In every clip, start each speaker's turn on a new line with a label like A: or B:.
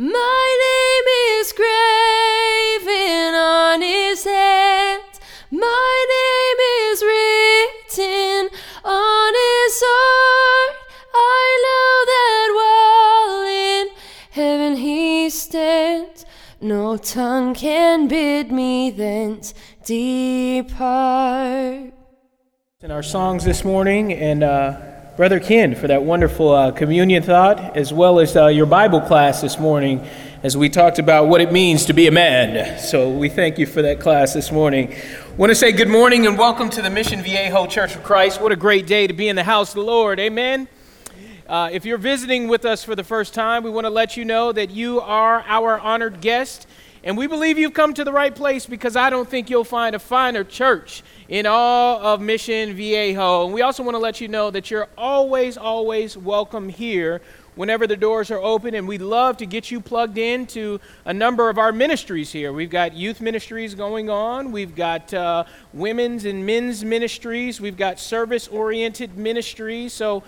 A: My name is graven on his hands. My name is written on his heart. I know that while in heaven he stands, no tongue can bid me thence depart.
B: In our songs this morning, and uh, Brother Ken for that wonderful uh, communion thought, as well as uh, your Bible class this morning as we talked about what it means to be a man. So we thank you for that class this morning. Want to say good morning and welcome to the Mission Viejo Church of Christ. What a great day to be in the house of the Lord. Amen. Uh, if you're visiting with us for the first time, we want to let you know that you are our honored guest. And we believe you've come to the right place because I don't think you'll find a finer church in all of Mission Viejo. And we also want to let you know that you're always, always welcome here whenever the doors are open. And we'd love to get you plugged in to a number of our ministries here. We've got youth ministries going on, we've got uh, women's and men's ministries, we've got service oriented ministries. So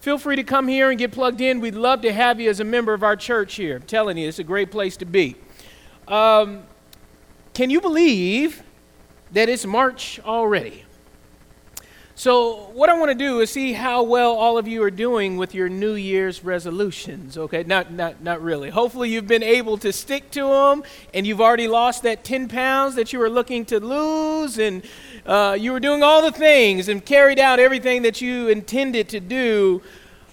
B: feel free to come here and get plugged in. We'd love to have you as a member of our church here. I'm telling you, it's a great place to be. Um, can you believe that it's March already? So, what I want to do is see how well all of you are doing with your New Year's resolutions. Okay, not, not, not really. Hopefully, you've been able to stick to them and you've already lost that 10 pounds that you were looking to lose, and uh, you were doing all the things and carried out everything that you intended to do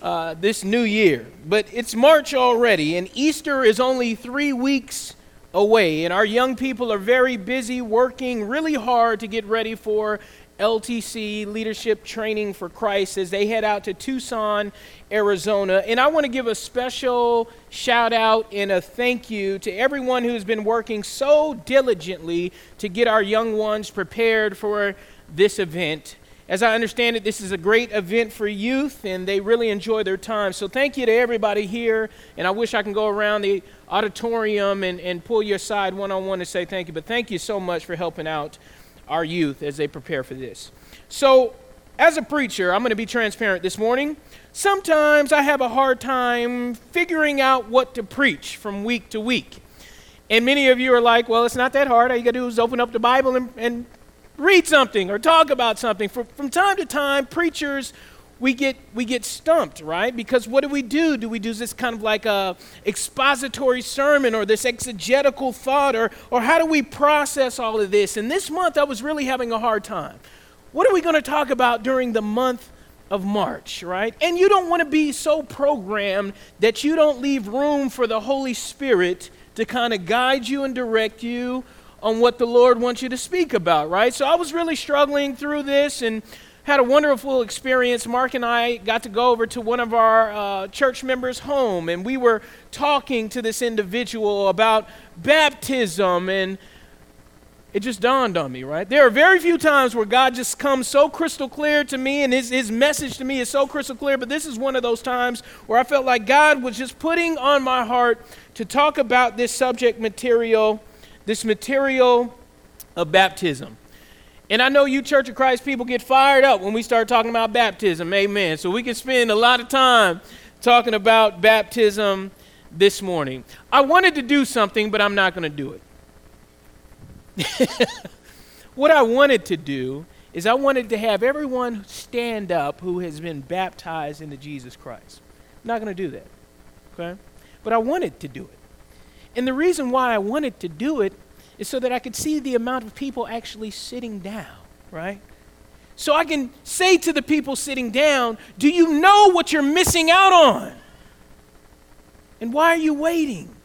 B: uh, this new year. But it's March already, and Easter is only three weeks away. And our young people are very busy working really hard to get ready for LTC Leadership Training for Christ as they head out to Tucson, Arizona. And I want to give a special shout out and a thank you to everyone who's been working so diligently to get our young ones prepared for this event. As I understand it, this is a great event for youth, and they really enjoy their time. So, thank you to everybody here. And I wish I can go around the auditorium and, and pull you aside one on one to say thank you. But thank you so much for helping out our youth as they prepare for this. So, as a preacher, I'm going to be transparent this morning. Sometimes I have a hard time figuring out what to preach from week to week. And many of you are like, well, it's not that hard. All you got to do is open up the Bible and, and read something or talk about something. For, from time to time, preachers we get we get stumped right? Because what do we do? Do we do this kind of like a expository sermon or this exegetical thought or or how do we process all of this? And this month i was really having a hard time. What are we going to talk about during the month of march right? And you don't want to be so programmed that you don't leave room for the holy spirit to kind of guide you and direct you on what the lord wants you to speak about right so i was really struggling through this and had a wonderful experience. Mark and I got to go over to one of our uh, church members' home, and we were talking to this individual about baptism, and it just dawned on me, right? There are very few times where God just comes so crystal clear to me, and his, his message to me is so crystal clear, but this is one of those times where I felt like God was just putting on my heart to talk about this subject material, this material of baptism. And I know you Church of Christ people get fired up when we start talking about baptism. Amen. So we can spend a lot of time talking about baptism this morning. I wanted to do something, but I'm not going to do it. what I wanted to do is I wanted to have everyone stand up who has been baptized into Jesus Christ. I'm not going to do that. Okay? But I wanted to do it. And the reason why I wanted to do it is so that I could see the amount of people actually sitting down, right? So I can say to the people sitting down, Do you know what you're missing out on? And why are you waiting?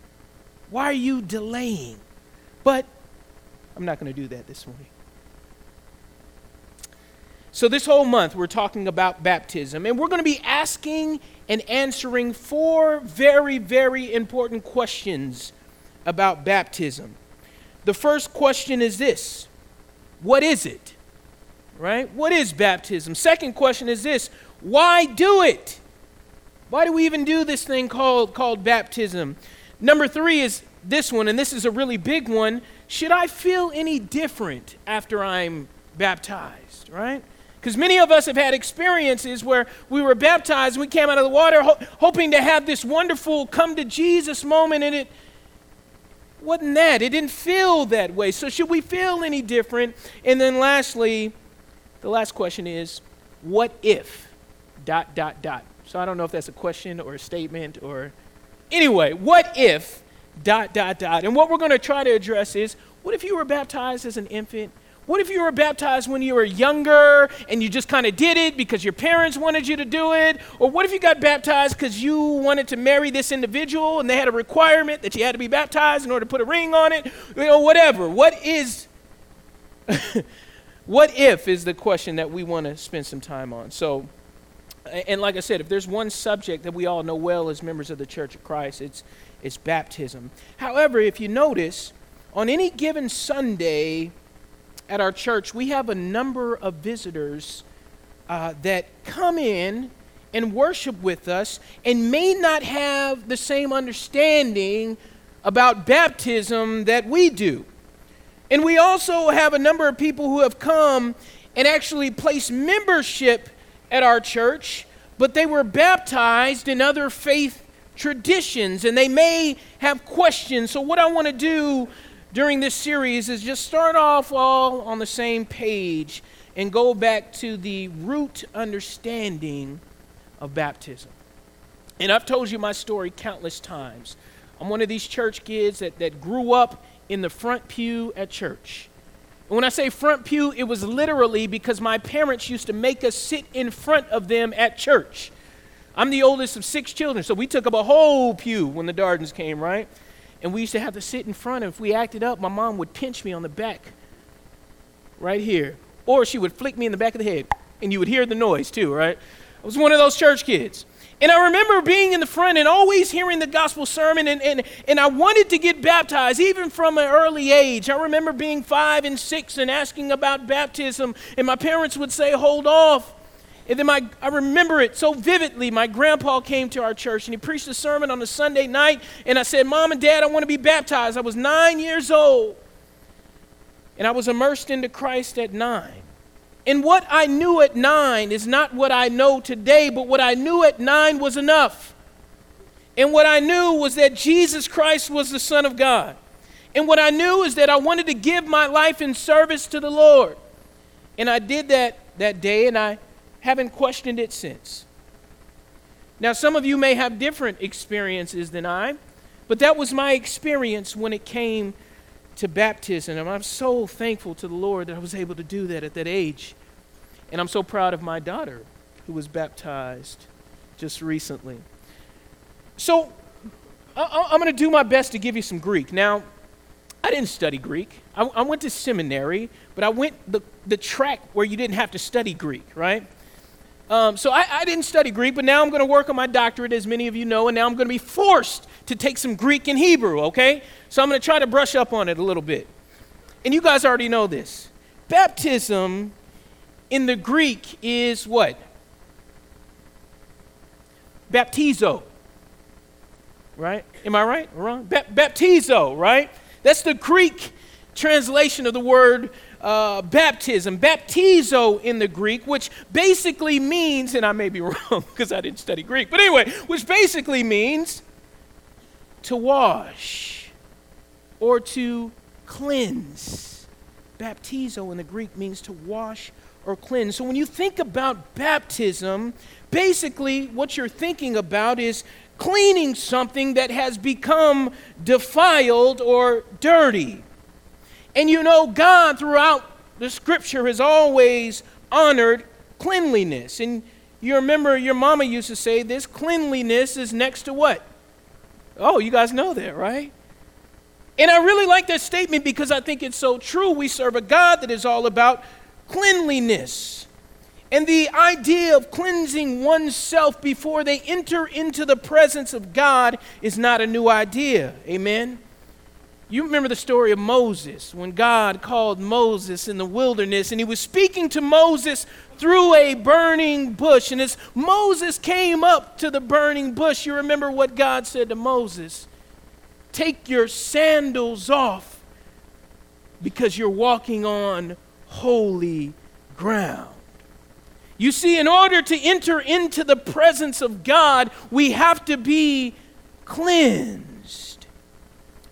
B: Why are you delaying? But I'm not going to do that this morning. So, this whole month, we're talking about baptism, and we're going to be asking and answering four very, very important questions about baptism. The first question is this What is it? Right? What is baptism? Second question is this Why do it? Why do we even do this thing called, called baptism? Number three is this one, and this is a really big one. Should I feel any different after I'm baptized? Right? Because many of us have had experiences where we were baptized, we came out of the water ho- hoping to have this wonderful come to Jesus moment, and it wasn't that. It didn't feel that way. So, should we feel any different? And then, lastly, the last question is what if? Dot, dot, dot. So, I don't know if that's a question or a statement or. Anyway, what if? Dot, dot, dot. And what we're going to try to address is what if you were baptized as an infant what if you were baptized when you were younger and you just kind of did it because your parents wanted you to do it? Or what if you got baptized because you wanted to marry this individual and they had a requirement that you had to be baptized in order to put a ring on it? You know, whatever. What is, what if is the question that we want to spend some time on. So, and like I said, if there's one subject that we all know well as members of the Church of Christ, it's, it's baptism. However, if you notice, on any given Sunday, at our church, we have a number of visitors uh, that come in and worship with us and may not have the same understanding about baptism that we do. And we also have a number of people who have come and actually placed membership at our church, but they were baptized in other faith traditions and they may have questions. So, what I want to do during this series is just start off all on the same page and go back to the root understanding of baptism. And I've told you my story countless times. I'm one of these church kids that, that grew up in the front pew at church. And when I say front pew, it was literally because my parents used to make us sit in front of them at church. I'm the oldest of six children, so we took up a whole pew when the Dardens came, right? And we used to have to sit in front. And if we acted up, my mom would pinch me on the back, right here. Or she would flick me in the back of the head. And you would hear the noise too, right? I was one of those church kids. And I remember being in the front and always hearing the gospel sermon, and, and, and I wanted to get baptized even from an early age. I remember being five and six and asking about baptism, and my parents would say, Hold off. And then my, I remember it so vividly. My grandpa came to our church and he preached a sermon on a Sunday night. And I said, Mom and Dad, I want to be baptized. I was nine years old. And I was immersed into Christ at nine. And what I knew at nine is not what I know today, but what I knew at nine was enough. And what I knew was that Jesus Christ was the Son of God. And what I knew is that I wanted to give my life in service to the Lord. And I did that that day, and I haven't questioned it since. Now, some of you may have different experiences than I, but that was my experience when it came to baptism. And I'm so thankful to the Lord that I was able to do that at that age. And I'm so proud of my daughter who was baptized just recently. So, I'm going to do my best to give you some Greek. Now, I didn't study Greek. I, I went to seminary, but I went the, the track where you didn't have to study Greek, right? Um, so I, I, didn't study Greek, but now I'm going to work on my doctorate, as many of you know, and now I'm going to be forced to take some Greek and Hebrew, okay? So I'm going to try to brush up on it a little bit. And you guys already know this. Baptism in the Greek is what? Baptizo. Right? Am I right or wrong? Ba- baptizo, right? That's the Greek translation of the word uh, baptism, baptizo in the Greek, which basically means, and I may be wrong because I didn't study Greek, but anyway, which basically means to wash or to cleanse. Baptizo in the Greek means to wash or cleanse. So when you think about baptism, basically what you're thinking about is cleaning something that has become defiled or dirty. And you know, God throughout the scripture has always honored cleanliness. And you remember your mama used to say this cleanliness is next to what? Oh, you guys know that, right? And I really like that statement because I think it's so true. We serve a God that is all about cleanliness. And the idea of cleansing oneself before they enter into the presence of God is not a new idea. Amen? You remember the story of Moses when God called Moses in the wilderness and he was speaking to Moses through a burning bush. And as Moses came up to the burning bush, you remember what God said to Moses Take your sandals off because you're walking on holy ground. You see, in order to enter into the presence of God, we have to be cleansed.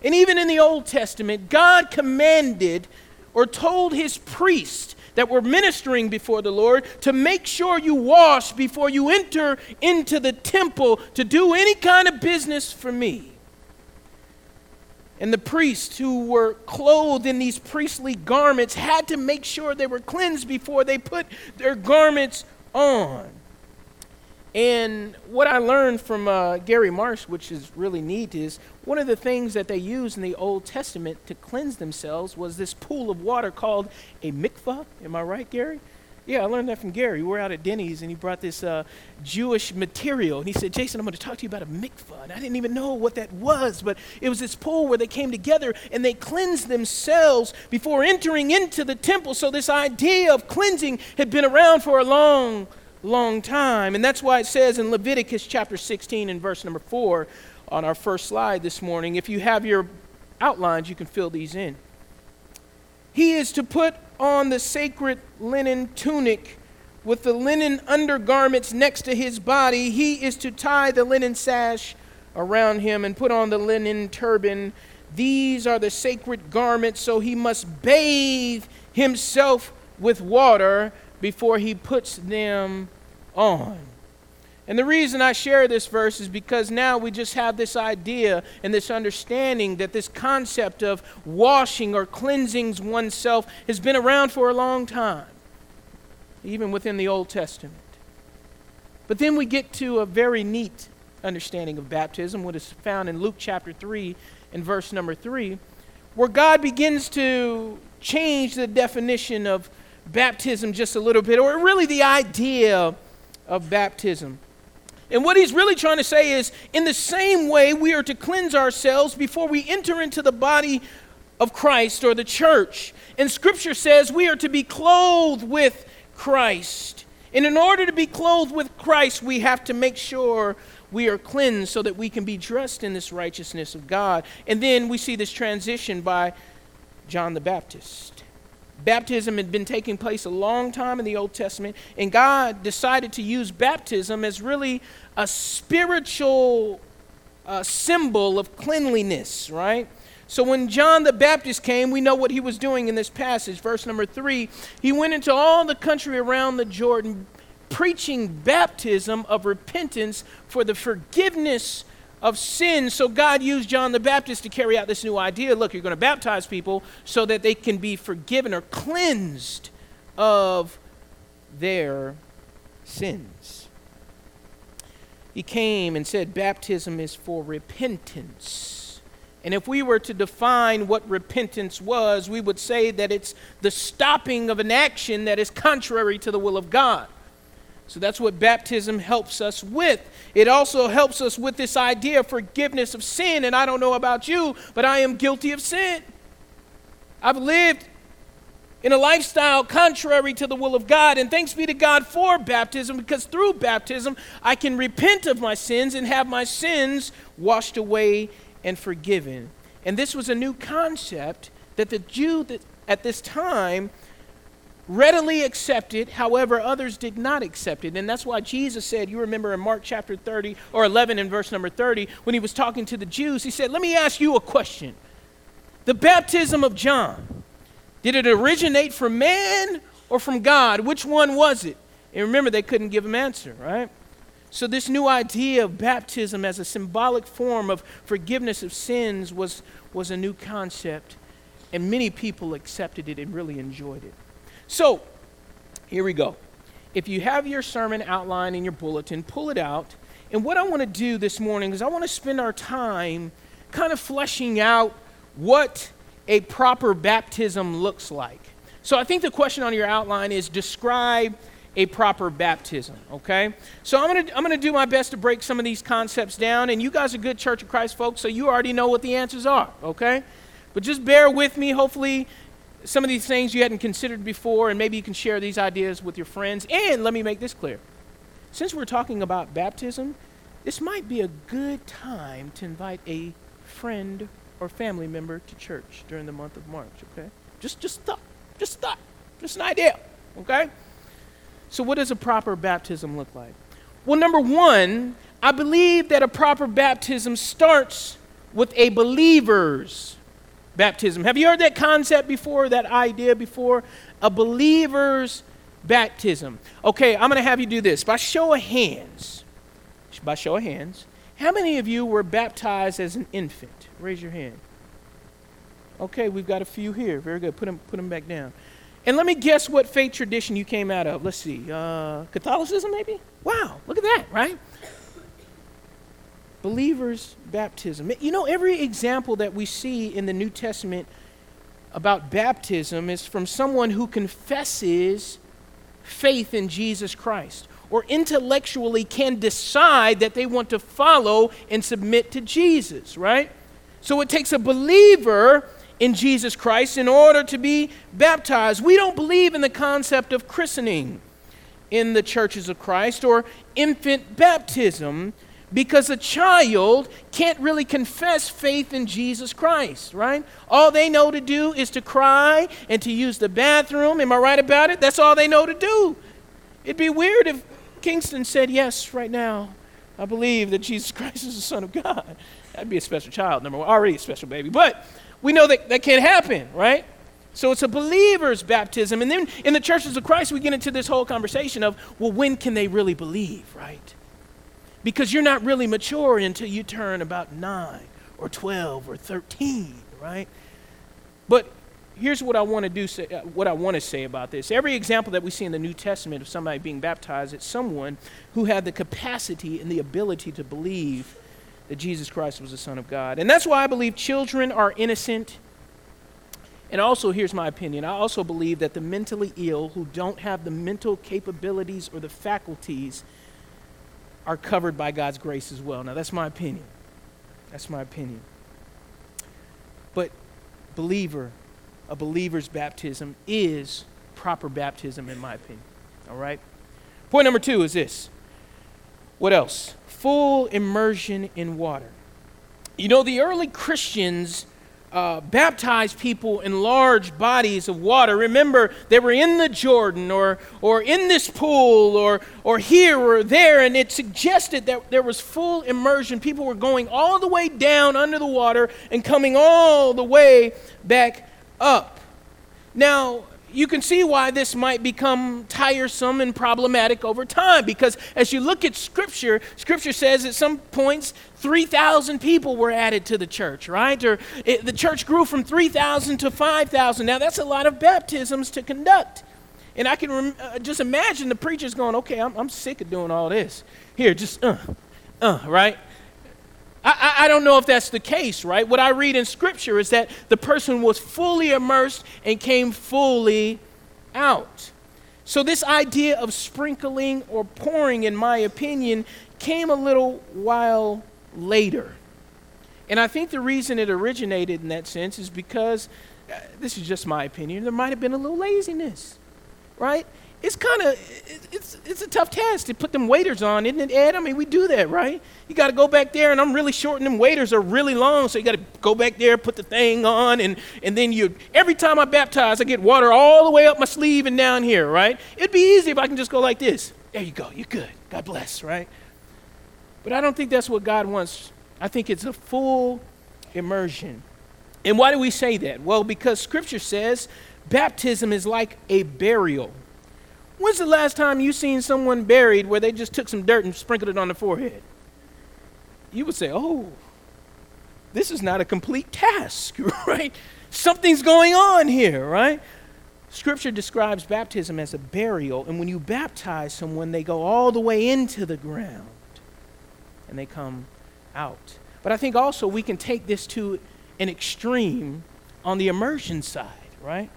B: And even in the Old Testament, God commanded or told his priests that were ministering before the Lord to make sure you wash before you enter into the temple to do any kind of business for me. And the priests who were clothed in these priestly garments had to make sure they were cleansed before they put their garments on. And what I learned from uh, Gary Marsh, which is really neat, is one of the things that they used in the Old Testament to cleanse themselves was this pool of water called a mikvah. Am I right, Gary? Yeah, I learned that from Gary. We were out at Denny's and he brought this uh, Jewish material. And he said, Jason, I'm going to talk to you about a mikvah. And I didn't even know what that was, but it was this pool where they came together and they cleansed themselves before entering into the temple. So this idea of cleansing had been around for a long long time. And that's why it says in Leviticus chapter 16 and verse number 4 on our first slide this morning, if you have your outlines, you can fill these in. He is to put on the sacred linen tunic with the linen undergarments next to his body. He is to tie the linen sash around him and put on the linen turban. These are the sacred garments, so he must bathe himself with water before he puts them on. And the reason I share this verse is because now we just have this idea and this understanding that this concept of washing or cleansing oneself has been around for a long time, even within the Old Testament. But then we get to a very neat understanding of baptism, what is found in Luke chapter 3 and verse number 3, where God begins to change the definition of baptism just a little bit, or really the idea of baptism. And what he's really trying to say is in the same way, we are to cleanse ourselves before we enter into the body of Christ or the church. And scripture says we are to be clothed with Christ. And in order to be clothed with Christ, we have to make sure we are cleansed so that we can be dressed in this righteousness of God. And then we see this transition by John the Baptist. Baptism had been taking place a long time in the Old Testament, and God decided to use baptism as really a spiritual uh, symbol of cleanliness, right? So when John the Baptist came, we know what he was doing in this passage. Verse number three, he went into all the country around the Jordan, preaching baptism of repentance for the forgiveness of sin. So God used John the Baptist to carry out this new idea. Look, you're going to baptize people so that they can be forgiven or cleansed of their sins. He came and said baptism is for repentance. And if we were to define what repentance was, we would say that it's the stopping of an action that is contrary to the will of God. So that's what baptism helps us with. It also helps us with this idea of forgiveness of sin. And I don't know about you, but I am guilty of sin. I've lived in a lifestyle contrary to the will of God. And thanks be to God for baptism, because through baptism, I can repent of my sins and have my sins washed away and forgiven. And this was a new concept that the Jew at this time readily accepted, however, others did not accept it. And that's why Jesus said, you remember in Mark chapter 30 or 11 in verse number 30, when he was talking to the Jews, he said, Let me ask you a question. The baptism of John, did it originate from man or from God? Which one was it? And remember, they couldn't give him answer, right? So, this new idea of baptism as a symbolic form of forgiveness of sins was, was a new concept, and many people accepted it and really enjoyed it. So, here we go. If you have your sermon outline in your bulletin, pull it out. And what I want to do this morning is I want to spend our time kind of fleshing out what a proper baptism looks like. So I think the question on your outline is describe a proper baptism, okay? So I'm going to I'm to do my best to break some of these concepts down and you guys are good Church of Christ folks, so you already know what the answers are, okay? But just bear with me. Hopefully some of these things you hadn't considered before, and maybe you can share these ideas with your friends. And let me make this clear since we're talking about baptism, this might be a good time to invite a friend or family member to church during the month of March, okay? Just just thought, just thought, just an idea, okay? So, what does a proper baptism look like? Well, number one, I believe that a proper baptism starts with a believer's baptism. Have you heard that concept before, that idea before? A believer's baptism. Okay, I'm going to have you do this. By show of hands, by show of hands, how many of you were baptized as an infant? Raise your hand. Okay, we've got a few here. Very good. Put them, put them back down. And let me guess what faith tradition you came out of. Let's see. Uh, Catholicism, maybe? Wow, look at that, right? Believers' baptism. You know, every example that we see in the New Testament about baptism is from someone who confesses faith in Jesus Christ or intellectually can decide that they want to follow and submit to Jesus, right? So it takes a believer in Jesus Christ in order to be baptized. We don't believe in the concept of christening in the churches of Christ or infant baptism because a child can't really confess faith in Jesus Christ, right? All they know to do is to cry and to use the bathroom. Am I right about it? That's all they know to do. It'd be weird if Kingston said, Yes, right now, I believe that Jesus Christ is the Son of God. That'd be a special child, number one. Already a special baby. But we know that that can't happen, right? So it's a believer's baptism. And then in the churches of Christ, we get into this whole conversation of, well, when can they really believe, right? Because you're not really mature until you turn about 9 or 12 or 13, right? But here's what I want to do say, uh, what I want to say about this. Every example that we see in the New Testament of somebody being baptized, it's someone who had the capacity and the ability to believe that Jesus Christ was the Son of God. And that's why I believe children are innocent. And also, here's my opinion I also believe that the mentally ill who don't have the mental capabilities or the faculties are covered by God's grace as well. Now, that's my opinion. That's my opinion. But, believer, a believer's baptism is proper baptism, in my opinion. All right? Point number two is this. What else? Full immersion in water. You know, the early Christians uh, baptized people in large bodies of water. Remember, they were in the Jordan or, or in this pool or, or here or there, and it suggested that there was full immersion. People were going all the way down under the water and coming all the way back up. Now, you can see why this might become tiresome and problematic over time because as you look at scripture scripture says at some points 3000 people were added to the church right? Or it, the church grew from 3000 to 5000 now that's a lot of baptisms to conduct. And i can rem- uh, just imagine the preachers going okay I'm, I'm sick of doing all this. Here just uh uh right? I, I, don't know if that's the case, right? What I read in Scripture is that the person was fully immersed and came fully out. So, this idea of sprinkling or pouring, in my opinion, came a little while later. And I think the reason it originated in that sense is because, uh, this is just my opinion, there might have been a little laziness, right? it's kind of it's it's a tough task to put them waders on, isn't it, Ed? I mean, we do that, right? You got to go back there, and I'm really short, and them waders are really long, so you got to go back there, put the thing on, and and then you. Every time I baptize, I get water all the way up my sleeve and down here, right? It'd be easy if I can just go like this. There you go. You're good. God bless, right? But I don't think that's what God wants. I think it's a full immersion. And why do we say that? Well, because Scripture says baptism is like a burial. When's the last time you seen someone buried where they just took some dirt and sprinkled it on the forehead? You would say, oh, this is not a complete task, right? Something's going on here, right? Scripture describes baptism as a burial, and when you baptize someone, they go all the way into the ground and they come out. But I think also we can take this to an extreme on the immersion side, right?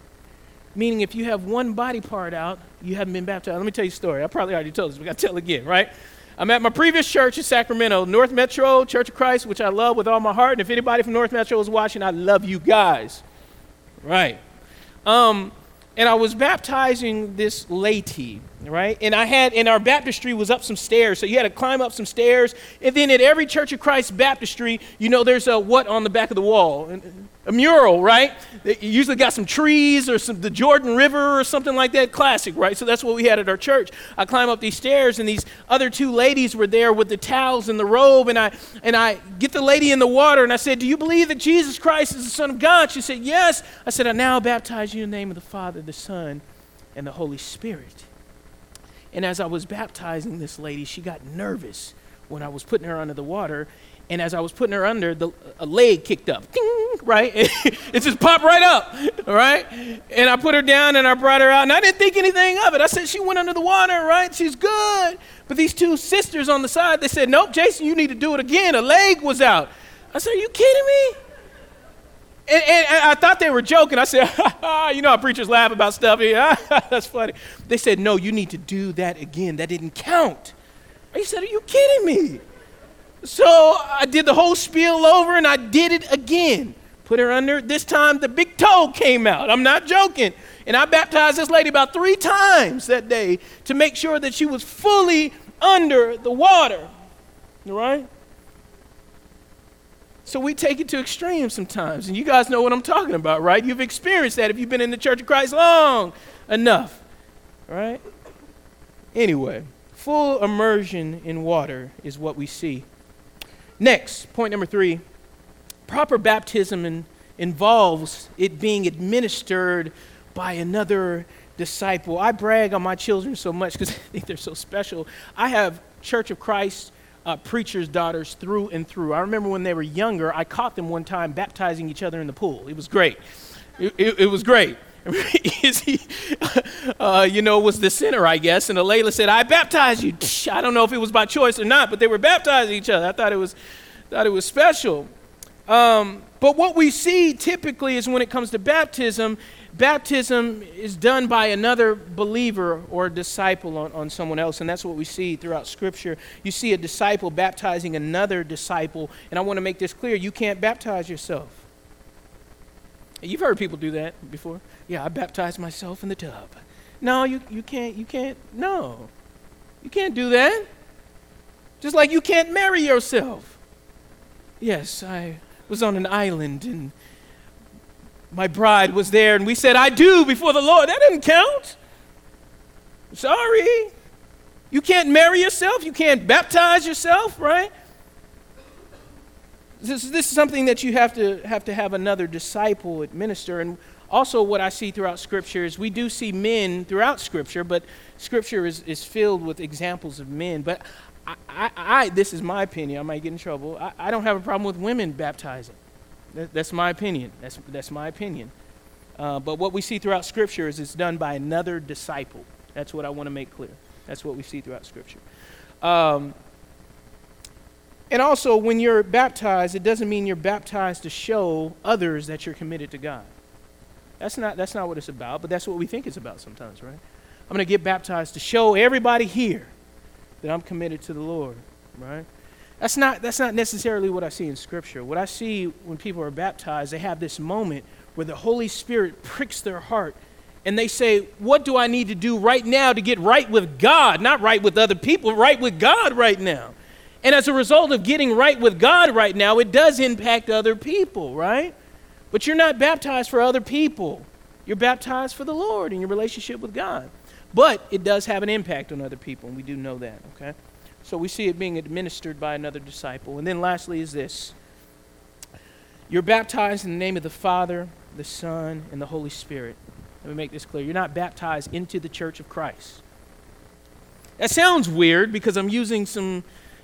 B: Meaning, if you have one body part out, you haven't been baptized. Let me tell you a story. I probably already told this, but I got to tell again, right? I'm at my previous church in Sacramento, North Metro Church of Christ, which I love with all my heart. And if anybody from North Metro is watching, I love you guys. Right. Um, and I was baptizing this lady, right? And I had, and our baptistry was up some stairs, so you had to climb up some stairs. And then at every Church of Christ baptistry, you know, there's a what on the back of the wall? A mural, right? It usually got some trees or some the Jordan River or something like that. Classic, right? So that's what we had at our church. I climb up these stairs, and these other two ladies were there with the towels and the robe, and I and I get the lady in the water, and I said, "Do you believe that Jesus Christ is the Son of God?" She said, "Yes." I said, "I now baptize you in the name of the Father, the Son, and the Holy Spirit." And as I was baptizing this lady, she got nervous when I was putting her under the water, and as I was putting her under, the, a leg kicked up, Ding, right? it just popped right up, all right? And I put her down and I brought her out, and I didn't think anything of it. I said, She went under the water, right? She's good. But these two sisters on the side, they said, Nope, Jason, you need to do it again. A leg was out. I said, Are you kidding me? And, and, and, I thought they were joking. I said, you know how preachers laugh about stuff. Yeah, that's funny. They said, no, you need to do that again. That didn't count. I said, are you kidding me? So I did the whole spiel over and I did it again. Put her under. This time the big toe came out. I'm not joking. And I baptized this lady about three times that day to make sure that she was fully under the water. All right? So we take it to extremes sometimes. And you guys know what I'm talking about, right? You've experienced that if you've been in the Church of Christ long enough. right? Anyway, full immersion in water is what we see Next, point number three proper baptism in, involves it being administered by another disciple. I brag on my children so much because I think they're so special. I have Church of Christ uh, preachers' daughters through and through. I remember when they were younger, I caught them one time baptizing each other in the pool. It was great. It, it, it was great. uh, you know, was the sinner, I guess. And Alayla said, I baptize you. I don't know if it was by choice or not, but they were baptizing each other. I thought it was, thought it was special. Um, but what we see typically is when it comes to baptism, baptism is done by another believer or disciple on, on someone else. And that's what we see throughout Scripture. You see a disciple baptizing another disciple. And I want to make this clear you can't baptize yourself. You've heard people do that before. Yeah, I baptized myself in the tub. No, you, you can't, you can't, no. You can't do that. Just like you can't marry yourself. Yes, I was on an island and my bride was there and we said, I do before the Lord. That didn't count. Sorry. You can't marry yourself. You can't baptize yourself, right? This, this is something that you have to have to have another disciple administer. And also, what I see throughout Scripture is we do see men throughout Scripture, but Scripture is, is filled with examples of men. But I, I, I this is my opinion. I might get in trouble. I, I don't have a problem with women baptizing. That, that's my opinion. That's, that's my opinion. Uh, but what we see throughout Scripture is it's done by another disciple. That's what I want to make clear. That's what we see throughout Scripture. Um, and also, when you're baptized, it doesn't mean you're baptized to show others that you're committed to God. That's not, that's not what it's about, but that's what we think it's about sometimes, right? I'm going to get baptized to show everybody here that I'm committed to the Lord, right? That's not, that's not necessarily what I see in Scripture. What I see when people are baptized, they have this moment where the Holy Spirit pricks their heart and they say, What do I need to do right now to get right with God? Not right with other people, right with God right now. And as a result of getting right with God right now, it does impact other people, right? But you're not baptized for other people. You're baptized for the Lord and your relationship with God. But it does have an impact on other people, and we do know that, okay? So we see it being administered by another disciple. And then lastly is this You're baptized in the name of the Father, the Son, and the Holy Spirit. Let me make this clear. You're not baptized into the church of Christ. That sounds weird because I'm using some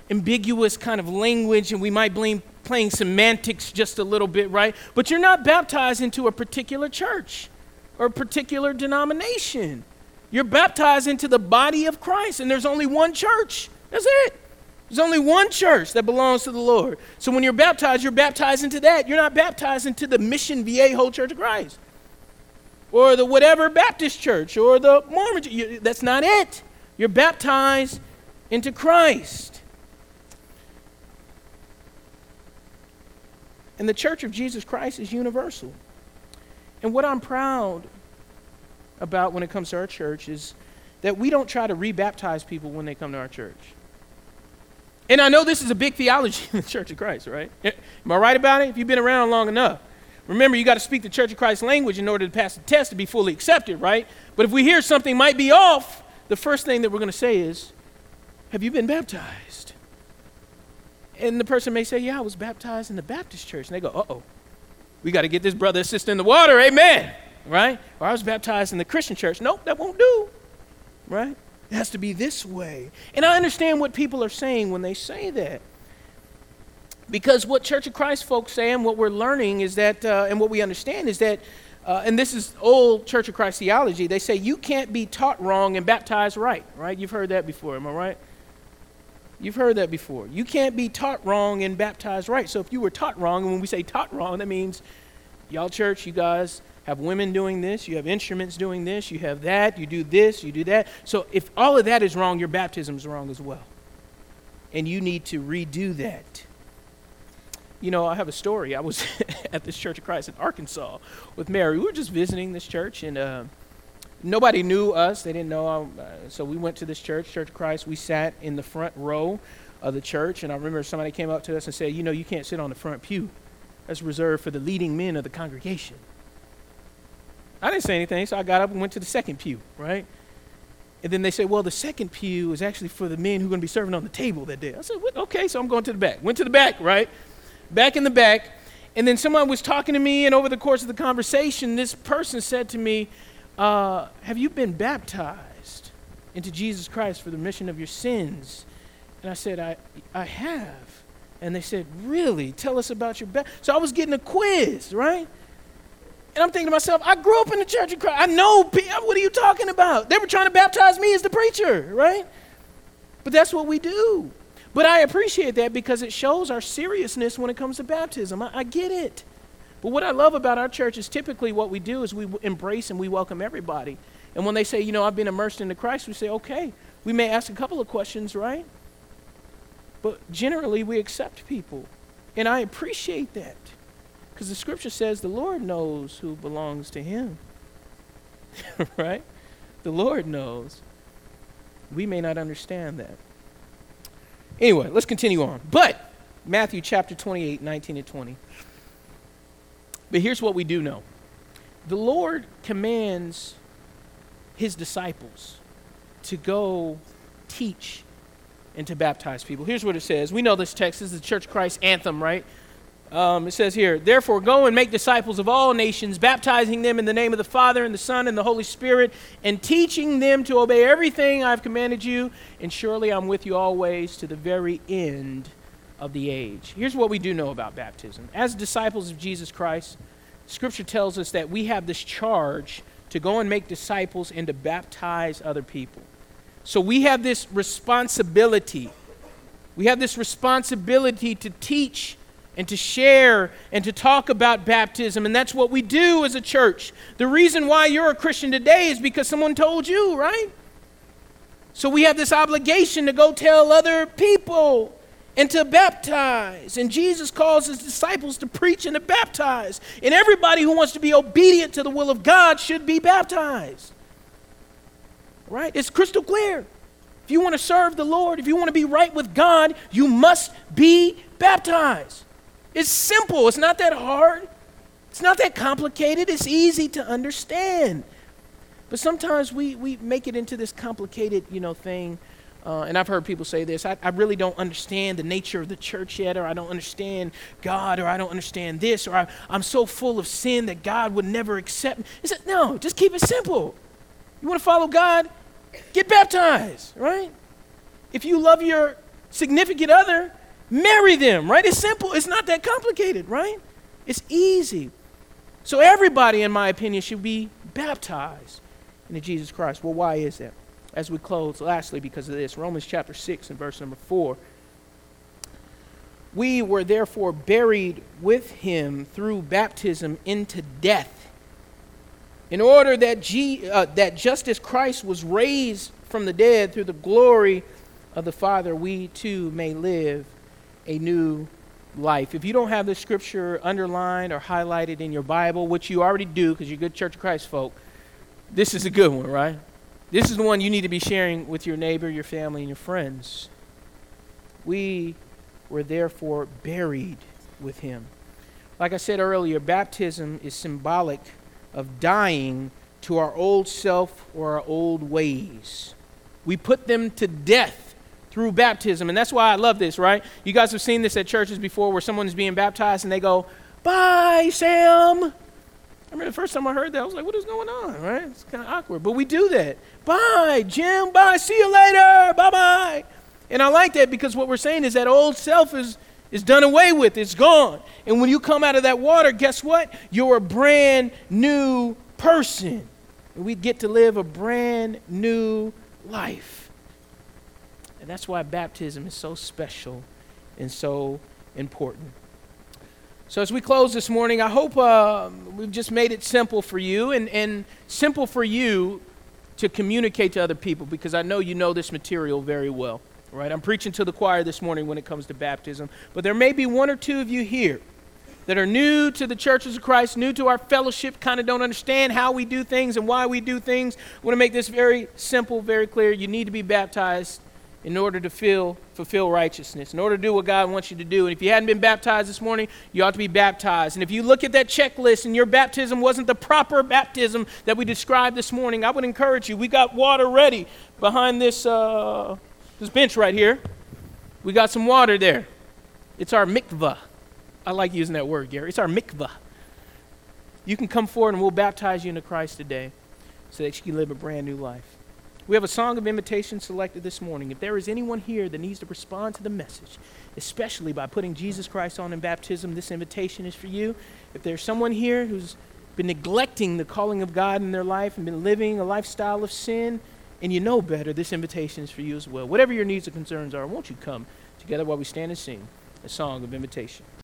B: ambiguous kind of language and we might blame playing semantics just a little bit, right? But you're not baptized into a particular church or a particular denomination. You're baptized into the body of Christ, and there's only one church. That's it. There's only one church that belongs to the Lord. So when you're baptized, you're baptized into that. You're not baptized into the Mission Viejo Church of Christ or the whatever Baptist church or the Mormon. That's not it. You're baptized into Christ. And the church of Jesus Christ is universal. And what I'm proud about when it comes to our church is that we don't try to rebaptize people when they come to our church. And I know this is a big theology in the Church of Christ, right? Am I right about it? If you've been around long enough. Remember, you got to speak the Church of Christ language in order to pass the test to be fully accepted, right? But if we hear something might be off, the first thing that we're going to say is, Have you been baptized? And the person may say, Yeah, I was baptized in the Baptist church. And they go, Uh oh, we got to get this brother or sister in the water, amen, right? Or I was baptized in the Christian church. Nope, that won't do, right? It has to be this way. And I understand what people are saying when they say that. Because what Church of Christ folks say and what we're learning is that, uh, and what we understand is that, uh, and this is old Church of Christ theology, they say you can't be taught wrong and baptized right, right? You've heard that before, am I right? You've heard that before. You can't be taught wrong and baptized right. So if you were taught wrong, and when we say taught wrong, that means y'all church, you guys have women doing this, you have instruments doing this, you have that, you do this, you do that. So if all of that is wrong, your baptism is wrong as well. And you need to redo that. You know, I have a story. I was at this Church of Christ in Arkansas with Mary. We were just visiting this church, and uh, nobody knew us. They didn't know. Um, uh, so we went to this church, Church of Christ. We sat in the front row of the church, and I remember somebody came up to us and said, You know, you can't sit on the front pew. That's reserved for the leading men of the congregation. I didn't say anything, so I got up and went to the second pew, right? And then they said, well, the second pew is actually for the men who are going to be serving on the table that day. I said, okay, so I'm going to the back. Went to the back, right? Back in the back. And then someone was talking to me, and over the course of the conversation, this person said to me, uh, Have you been baptized into Jesus Christ for the remission of your sins? And I said, I, I have. And they said, Really? Tell us about your baptism. So I was getting a quiz, right? And I'm thinking to myself, I grew up in the church of Christ. I know, what are you talking about? They were trying to baptize me as the preacher, right? But that's what we do. But I appreciate that because it shows our seriousness when it comes to baptism. I, I get it. But what I love about our church is typically what we do is we embrace and we welcome everybody. And when they say, you know, I've been immersed into Christ, we say, okay. We may ask a couple of questions, right? But generally, we accept people. And I appreciate that. Because the scripture says the Lord knows who belongs to him. right? The Lord knows. We may not understand that. Anyway, let's continue on. But, Matthew chapter 28, 19 and 20. But here's what we do know the Lord commands his disciples to go teach and to baptize people. Here's what it says. We know this text this is the Church Christ anthem, right? Um, it says here, therefore, go and make disciples of all nations, baptizing them in the name of the Father and the Son and the Holy Spirit, and teaching them to obey everything I've commanded you. And surely I'm with you always to the very end of the age. Here's what we do know about baptism. As disciples of Jesus Christ, Scripture tells us that we have this charge to go and make disciples and to baptize other people. So we have this responsibility. We have this responsibility to teach and to share and to talk about baptism. And that's what we do as a church. The reason why you're a Christian today is because someone told you, right? So we have this obligation to go tell other people and to baptize. And Jesus calls his disciples to preach and to baptize. And everybody who wants to be obedient to the will of God should be baptized. Right? It's crystal clear. If you want to serve the Lord, if you want to be right with God, you must be baptized. It's simple, it's not that hard. It's not that complicated, it's easy to understand. But sometimes we, we make it into this complicated, you know, thing. Uh, and I've heard people say this I, I really don't understand the nature of the church yet, or I don't understand God, or I don't understand this, or I, I'm so full of sin that God would never accept me. He said, no, just keep it simple. You want to follow God? Get baptized, right? If you love your significant other, marry them, right? It's simple. It's not that complicated, right? It's easy. So everybody, in my opinion, should be baptized into Jesus Christ. Well, why is that? As we close, lastly, because of this, Romans chapter 6 and verse number 4. We were therefore buried with him through baptism into death, in order that, G, uh, that just as Christ was raised from the dead through the glory of the Father, we too may live a new life. If you don't have the scripture underlined or highlighted in your Bible, which you already do because you're good Church of Christ folk, this is a good one, right? This is the one you need to be sharing with your neighbor, your family, and your friends. We were therefore buried with him. Like I said earlier, baptism is symbolic of dying to our old self or our old ways. We put them to death through baptism. And that's why I love this, right? You guys have seen this at churches before where someone is being baptized and they go, Bye, Sam. I remember the first time I heard that, I was like, what is going on, right? It's kind of awkward. But we do that. Bye, Jim. Bye. See you later. Bye bye. And I like that because what we're saying is that old self is, is done away with, it's gone. And when you come out of that water, guess what? You're a brand new person. And we get to live a brand new life. And that's why baptism is so special and so important. So, as we close this morning, I hope uh, we've just made it simple for you and, and simple for you to communicate to other people because I know you know this material very well. Right? I'm preaching to the choir this morning when it comes to baptism, but there may be one or two of you here that are new to the churches of Christ, new to our fellowship, kind of don't understand how we do things and why we do things. I want to make this very simple, very clear. You need to be baptized in order to feel, fulfill righteousness, in order to do what God wants you to do. And if you hadn't been baptized this morning, you ought to be baptized. And if you look at that checklist and your baptism wasn't the proper baptism that we described this morning, I would encourage you. We got water ready behind this, uh, this bench right here. We got some water there. It's our mikvah. I like using that word, Gary. It's our mikvah. You can come forward and we'll baptize you into Christ today so that you can live a brand new life. We have a song of invitation selected this morning. If there is anyone here that needs to respond to the message, especially by putting Jesus Christ on in baptism, this invitation is for you. If there's someone here who's been neglecting the calling of God in their life and been living a lifestyle of sin, and you know better, this invitation is for you as well. Whatever your needs or concerns are, won't you come together while we stand and sing a song of invitation?